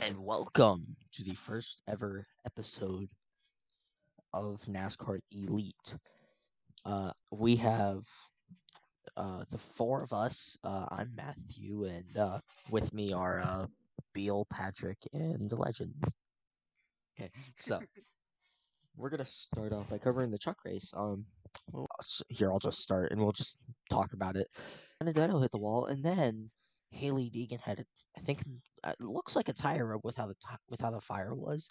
and welcome to the first ever episode of NASCAR Elite. Uh, we have uh, the four of us. Uh, I'm Matthew, and uh, with me are uh, Beal, Patrick, and the Legends. Okay, so we're gonna start off by covering the truck race. Um, here I'll just start, and we'll just talk about it. Benedetto hit the wall, and then Hailie Deegan had, I think, uh, it looks like a tire rub with how the with how the fire was,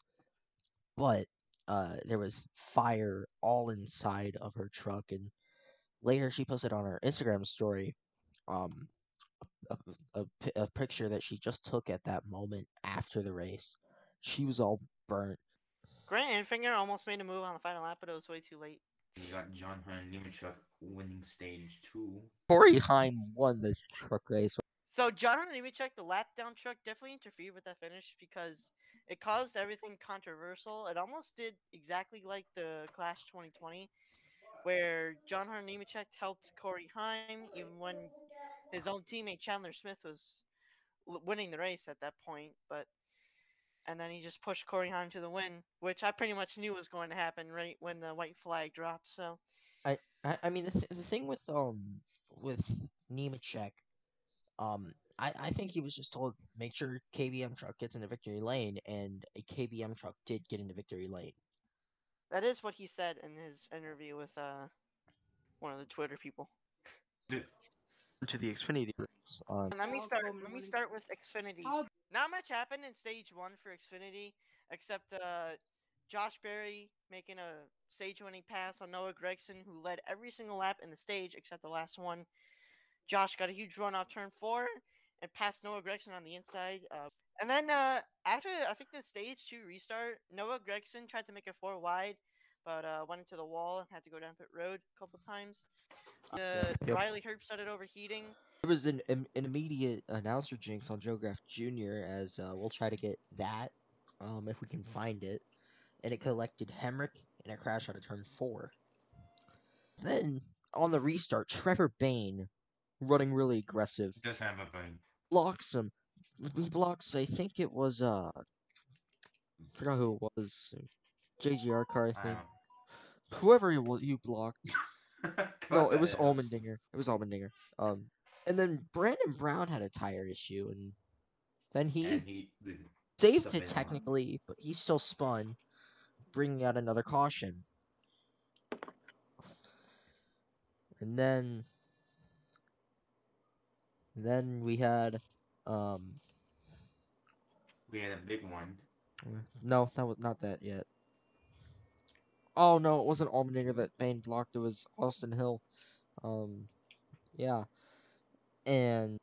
but uh, there was fire all inside of her truck, and later she posted on her Instagram story, um, a, a, a picture that she just took at that moment after the race. She was all burnt. Grant Enfinger almost made a move on the final lap, but it was way too late. You got John Hunter Nemechek winning stage two. Corey Heim won the truck race. So John Nemechek, the lap down truck, definitely interfered with that finish because it caused everything controversial. It almost did exactly like the Clash 2020, where John Hunter Nemechek helped Corey Heim even when his own teammate Chandler Smith was winning the race at that point. But and then he just pushed Corey Heim to the win, which I pretty much knew was going to happen right when the white flag dropped. So I, I, I mean the, th- the thing with um with Nemechek, um I, I think he was just told make sure KBM truck gets into victory lane, and a KBM truck did get into victory lane. that is what he said in his interview with uh one of the Twitter people. Dude, To the Xfinity race. Um, Let me start. Let me start with Xfinity. Not much happened in stage one for Xfinity, except uh, Josh Berry making a stage-winning pass on Noah Gragson, who led every single lap in the stage except the last one. Josh got a huge run off turn four and passed Noah Gragson on the inside. Uh, and then uh, after I think the stage two restart, Noah Gragson tried to make it four wide, but uh, went into the wall and had to go down pit road a couple times. Uh, Yep. Riley Herbst started overheating. There was an, an an immediate announcer jinx on Joe Graf Jr. as uh, we'll try to get that um, if we can find it, and it collected Hemric and a crash out of turn four. Then on the restart, Trevor Bayne, running really aggressive, does have a bug. blocks him. He blocks. I think it was uh, I forgot who it was. JGR car, I think. Whoever you wa- you blocked. No, it was Allmendinger. It was Allmendinger. Um, and then Brandon Brown had a tire issue, and then he And he, saved it on. technically, but he still spun, bringing out another caution. And then, then we had, um, we had a big one. no, that was not that yet. Oh no, it wasn't Allmendinger that Bayne blocked. It was Austin Hill. Um, yeah, and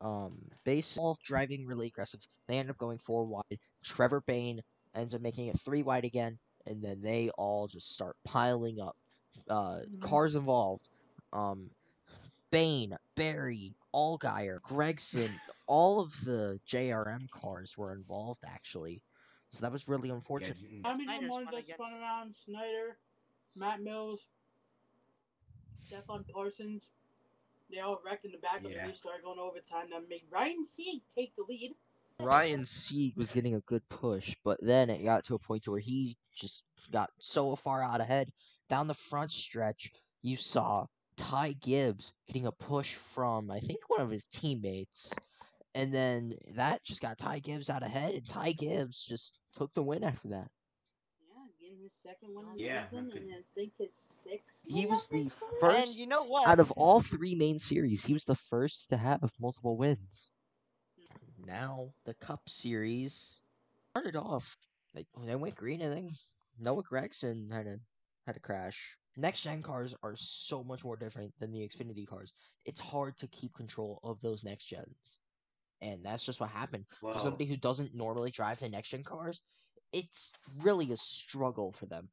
um, baseball driving really aggressive. They end up going four wide. Trevor Bayne ends up making it three wide again, and then they all just start piling up. Uh, Mhm. cars involved. Um, Bayne, Berry, Allgaier, Gragson, all of the JRM cars were involved actually. So that was really unfortunate. you- How many Snider ones spun that again. spun around? Snider, Matt Mills, Stefan Parsons. They all wrecked in the back of the restart going overtime. That made Ryan Sieg take the lead. Ryan Sieg was getting a good push, but then it got to a point where he just got so far out ahead. Down the front stretch, you saw Ty Gibbs getting a push from I think one of his teammates, and then that just got Ty Gibbs out ahead, and Ty Gibbs just took the win after that. Yeah, getting his second win of the Yeah, season, okay. and I think his sixth. He was the the first and you know what? out of all three main series, he was the first to have multiple wins. Hmm. Now the Cup Series started off. They, they went green, and then Noah Gragson had a had a crash. Next gen cars are so much more different than the Xfinity cars. It's hard to keep control of those next gens, and that's just what happened for somebody who doesn't normally drive the next gen cars. It's really a struggle for them.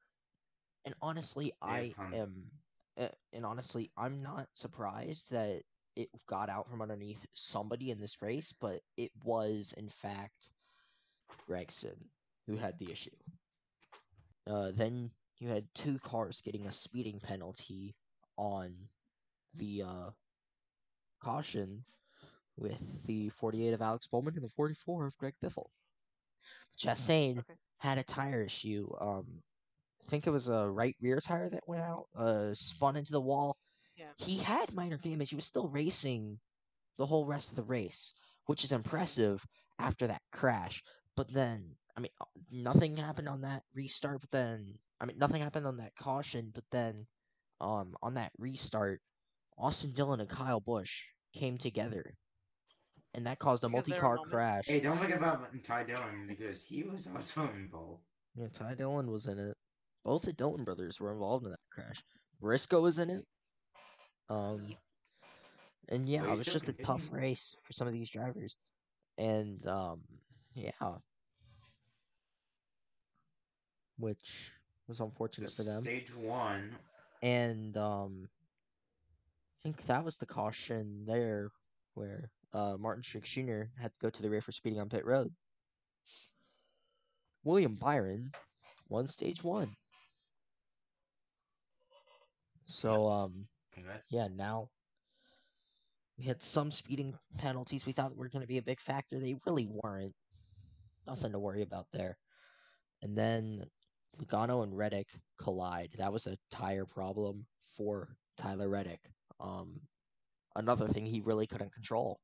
And honestly, I am, uh, and honestly, I'm not surprised that it got out from underneath somebody in this race, but it was in fact Gragson who had the issue. Uh, then you had two cars getting a speeding penalty on the uh, caution with the 48 of Alex Bowman and the 44 of Greg Biffle. Chastain Okay. had a tire issue. Um, I think it was a right rear tire that went out. Uh, spun into the wall. Yeah. He had minor damage. He was still racing the whole rest of the race, which is impressive after that crash. But then, I mean, uh, nothing happened on that restart. But then, I mean, nothing happened on that caution. But then, um, on that restart, Austin Dillon and Kyle Busch came together, and that caused a Because they were multi-car crash. Hey, don't forget about Ty Dillon because he was also involved. Yeah, Ty Dillon was in it. Both the Dillon brothers were involved in that crash. Briscoe was in it. Um, and yeah, But it was still just a tough race for some of these drivers. And um, yeah, which was unfortunate for them. stage one. And um, I think that was the caution there where uh, Martin Truex Jr. had to go to the rear for speeding on pit road. William Byron won stage one. So um, yeah, now we had some speeding penalties we thought were going to be a big factor. They really weren't. Nothing to worry about there. And then Logano and Reddick collide. That was a tire problem for Tyler Reddick. Um, another thing he really couldn't control.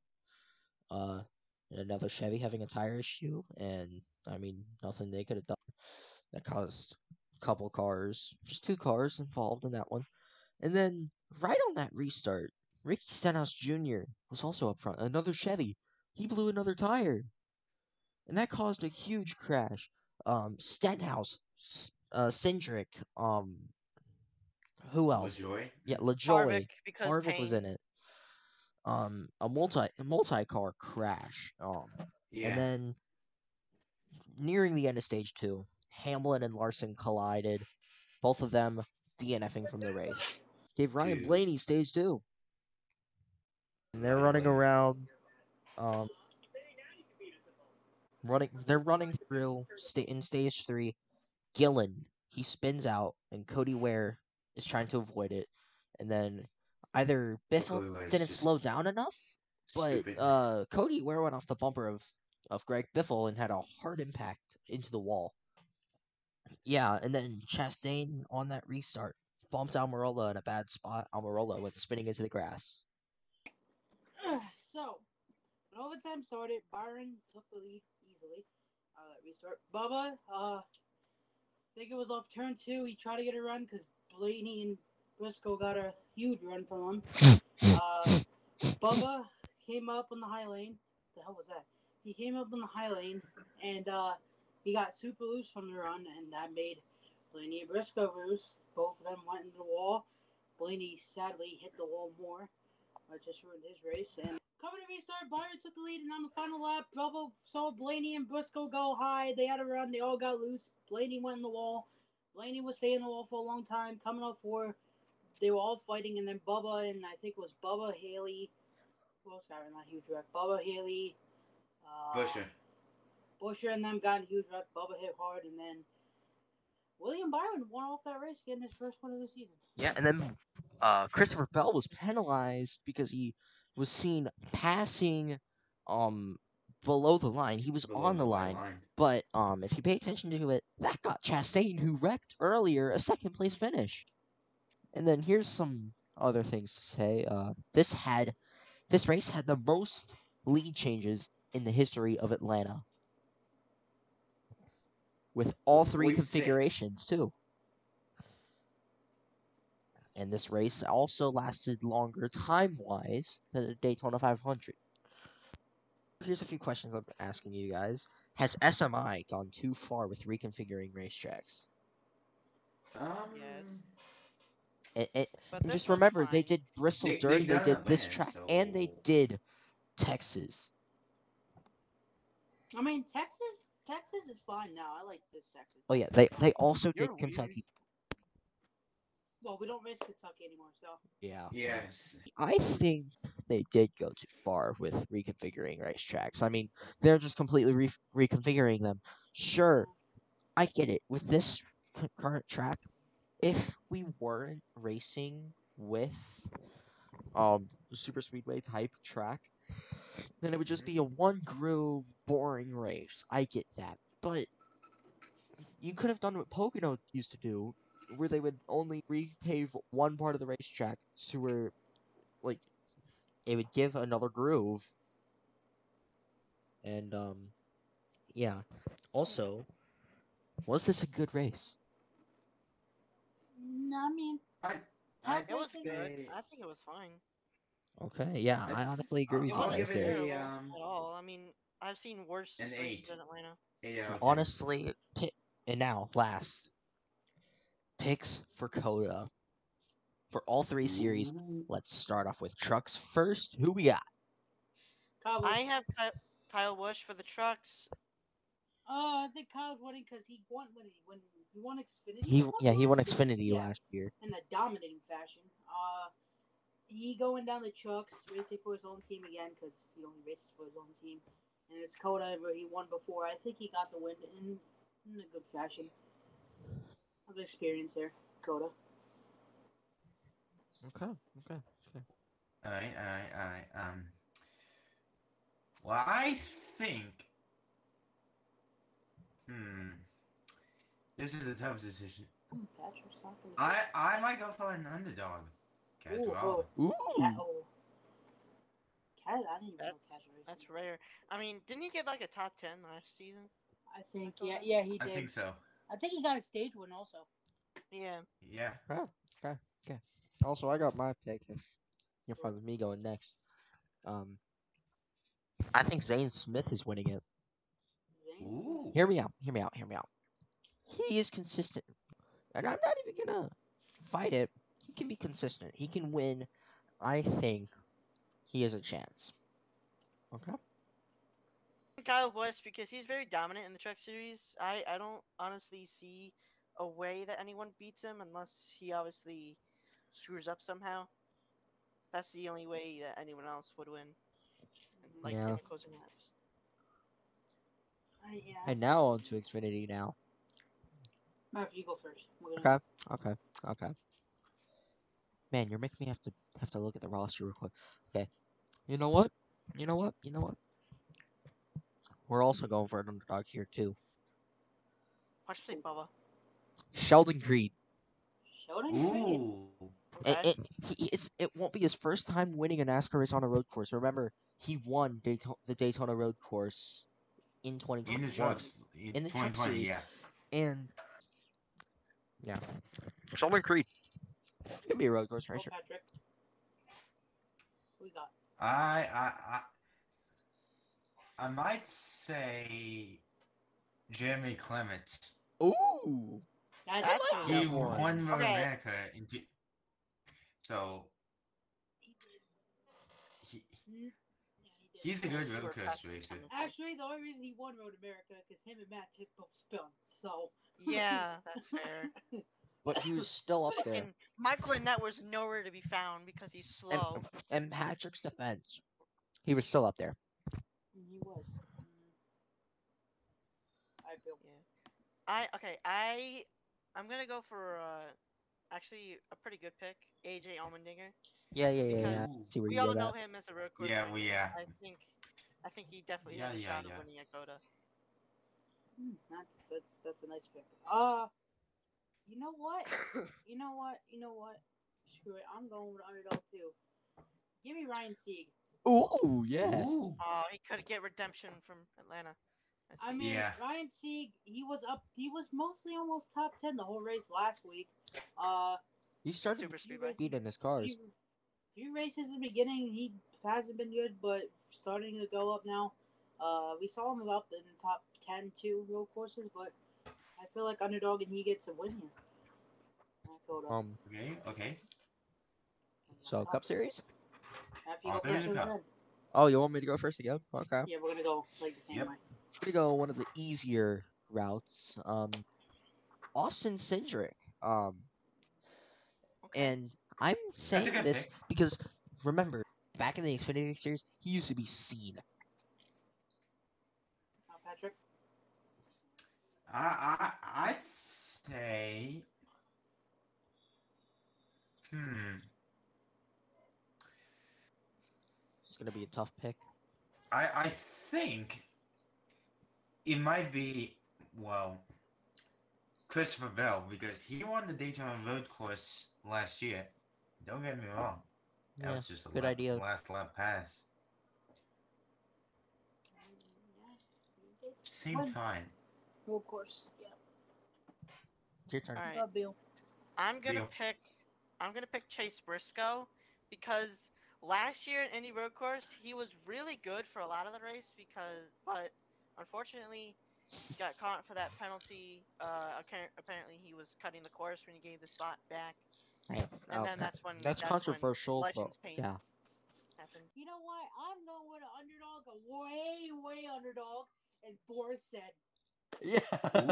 Uh, another Chevy having a tire issue, and I mean nothing they could have done. That caused a couple cars, just two cars involved in that one. And then right on that restart, Ricky Stenhouse Jr. was also up front. Another Chevy. He blew another tire. And that caused a huge crash. Um, Stenhouse, uh, Cindric, um, who else? LaJoie. Yeah, LaJoie. Harvick because Harvick was in it. Um, a multi a multi car crash. Um, Yeah. and then nearing the end of stage two, Hamlin and Larson collided. Both of them DNFing from the race. Gave Ryan Dude. Blaney stage two. And they're running around. Um, running. They're running through sta- in stage three. Gillen he spins out, and Cody Ware is trying to avoid it, and then either Biffle didn't slow down enough, but uh, Cody Ware went off the bumper of of Greg Biffle and had a hard impact into the wall. Yeah, and then Chastain on that restart bumped Almirola in a bad spot. Almirola went spinning into the grass. so, when overtime started, Byron took the lead easily. Uh, restart. Bubba, uh, I think it was off turn two. He tried to get a run because Blaney and Briscoe got a huge run from him. Uh, Bubba came up on the high lane. The hell was that? He came up on the high lane and uh, he got super loose from the run, and that made Blaney and Briscoe loose. Both of them went into the wall. Blaney sadly hit the wall more. I just ruined his race. And coming to restart, Byron took the lead, and on the final lap, Bubba saw Blaney and Briscoe go high. They had a run. They all got loose. Blaney went in the wall. Blaney was staying in the wall for a long time. Coming up for, they were all fighting, and then Bubba and I think it was Bubba Haley. Who else got in that huge wreck? Bubba Haley. Uh, Busher. Busher and them got in a huge wreck. Bubba hit hard, and then William Byron won off that race, getting his first win of the season. Yeah, and then uh, Christopher Bell was penalized because he was seen passing um below the line. He was Below on the white line, but um if you pay attention to it, that got Chastain, who wrecked earlier, a second place finish. And then here's some other things to say. Uh, this had this race had the most lead changes in the history of Atlanta, with all three 46. configurations too. And this race also lasted longer time wise than the Daytona 500. Here's a few questions I'm asking you guys. Has SMI gone too far with reconfiguring racetracks? Um, Yes. It, it, and just remember, they did Bristol They- Dirt, they've they did this Atlanta, track, and they did Texas. I mean, Texas, Texas is fine now. I like this Texas. Oh yeah, they they also You're did weird. Kentucky. Well, we don't race Kentucky anymore, so. Yeah. Yes. I think they did go too far with reconfiguring racetracks. I mean, they're just completely re- reconfiguring them. Sure, I get it. With this current track, if we weren't racing with um super speedway type track, then it would just be a one groove boring race. I get that. but you could have done what Pocono used to do, where they would only repave one part of the racetrack to where, like, it would give another groove. And um, yeah. Also, was this a good race? No, I mean, I, I I'd It was think good. say- I think it was fine. Okay, yeah, I honestly agree with It you I'll guys give it there. a, um, at all. I mean, I've seen worse races eight. in Atlanta. eight out of ten. Honestly, pi- and now last picks for COTA for all three series. Let's start off with trucks first. Who we got? Kyle. I have Kyle Busch for the trucks. Oh, I think Kyle's winning because he won when he when he won Xfinity. He won yeah he won last year? Xfinity Yeah, last year. in a dominating fashion. Uh, he going down the trucks, racing for his own team again because he only races for his own team. And it's COTA where he won before. I think he got the win in in a good fashion. I've experience there, COTA. Okay, okay, okay. Alright, alright, alright. Um. Well, I think. Hmm. This is a tough decision. Patrick's not I I might go for an underdog. As Ooh, well. Ooh, Cat, oh. Cat, I didn't even know That's Cat racing. that's rare. I mean, didn't he get like a top ten last season? I think, yeah, yeah, he did. I think so. I think he got a stage win also. Yeah. Yeah. Oh, okay. Okay. Also, I got my pick. If you're fine with me going next, um, I think Zane Smith is winning it. Ooh. Hear me out. Hear me out. Hear me out. He is consistent, and I'm not even gonna fight it. He can be consistent. He can win. I think he has a chance. Okay. Kyle Busch because he's very dominant in the truck series. I I don't honestly see a way that anyone beats him unless he obviously screws up somehow. That's the only way that anyone else would win. in, Like in Yeah. the closing laps. I, yeah, And I now on to Xfinity. Now. Matthew, you go first. Okay. Okay. Okay. Man, you're making me have to have to look at the roster real quick. Okay. You know what? You know what? You know what? We're also going for an underdog here too. Watch me say Bubba. Sheldon Creed. Sheldon Creed. Ooh. It, Okay. it, he, it's it won't be his first time winning a NASCAR race on a road course. Remember, he won Dayto- the Daytona Road Course in In the trucks. In, In the truck series. yeah. And yeah, Sheldon Creed. He'll be a road course racer. Oh, Patrick. Who we got? I I I I might say Jeremy Clements. Ooh, That- That's like a- He one. won Road Okay. America in two, so he he, yeah, he did. he's a good road course Patrick racer. Actually, the only reason he won Road America because him and Matt Tifft both spun. So. Yeah, that's fair. but he was still up there. And Michael Annett was nowhere to be found because he's slow. And Patrick's defense, he was still up there. He was. I feel. I okay. I I'm gonna go for uh actually a pretty good pick, AJ Allmendinger. Yeah, yeah, yeah. yeah. I Because see where We all know that. him as a road course. Yeah, racer. we- yeah. I think I think he definitely Yeah, has a yeah, shot yeah. of winning at COTA. Mm, that's that's that's a nice pick. Uh, you know what? You know what? You know what? Screw it. I'm going with underdog too. Give me Ryan Sieg. Ooh, yes. Ooh. Oh, he could get redemption from Atlanta. Let's I mean, Yeah. Ryan Sieg. He was up. He was mostly almost top ten the whole race last week. Uh, He started Super few Speedway. beating his cars. few, few races in the beginning he hasn't been good, but starting to go up now. Uh, we saw him up in the top 10 two road courses, but I feel like underdog and he gets a win here. I'll go to- Um, Okay, okay. so Cup Series. After you I'll go first, it up. Oh, you want me to go first again? Okay. Yeah, we're gonna go like the same Yep. way. I'm gonna go one of the easier routes. Um, Austin Cindric. Um, and I'm saying this pick. because remember back in the Xfinity series, he used to be seen. Uh, Patrick. I I I'd say. Hmm. It's gonna be a tough pick. I I think it might be well, Christopher Bell because he won the Daytona Road Course last year. Don't get me wrong. That Yeah, was just a good lap- idea. last lap pass. Same time. Well, of course. Yeah. It's your turn. All right. Uh, Bill. I'm gonna Deal. pick. I'm gonna pick Chase Briscoe because last year in Indy Road Course he was really good for a lot of the race because, but unfortunately, he got caught for that penalty. Uh, apparently he was cutting the course when he gave the spot back, Right. and Oh, then that's when that's when controversial, but yeah. happened. You know what? I'm going with an underdog, a way, way underdog, and Boris Said. Yeah.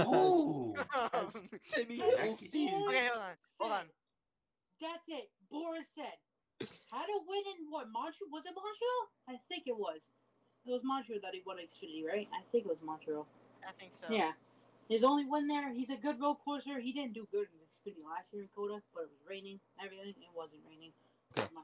Ooh. Timmy That's Hill's it. team. okay, hold on, hold on. That's it. Boris Said. How a win in what Montreal? Was it Montreal? I think it was. It was Montreal that he won Xfinity, right? I think it was Montreal. I think so. Yeah. His only win there. He's a good road courser. He didn't do good in Xfinity last year in COTA, but it was raining. Everything. It wasn't raining. Okay. My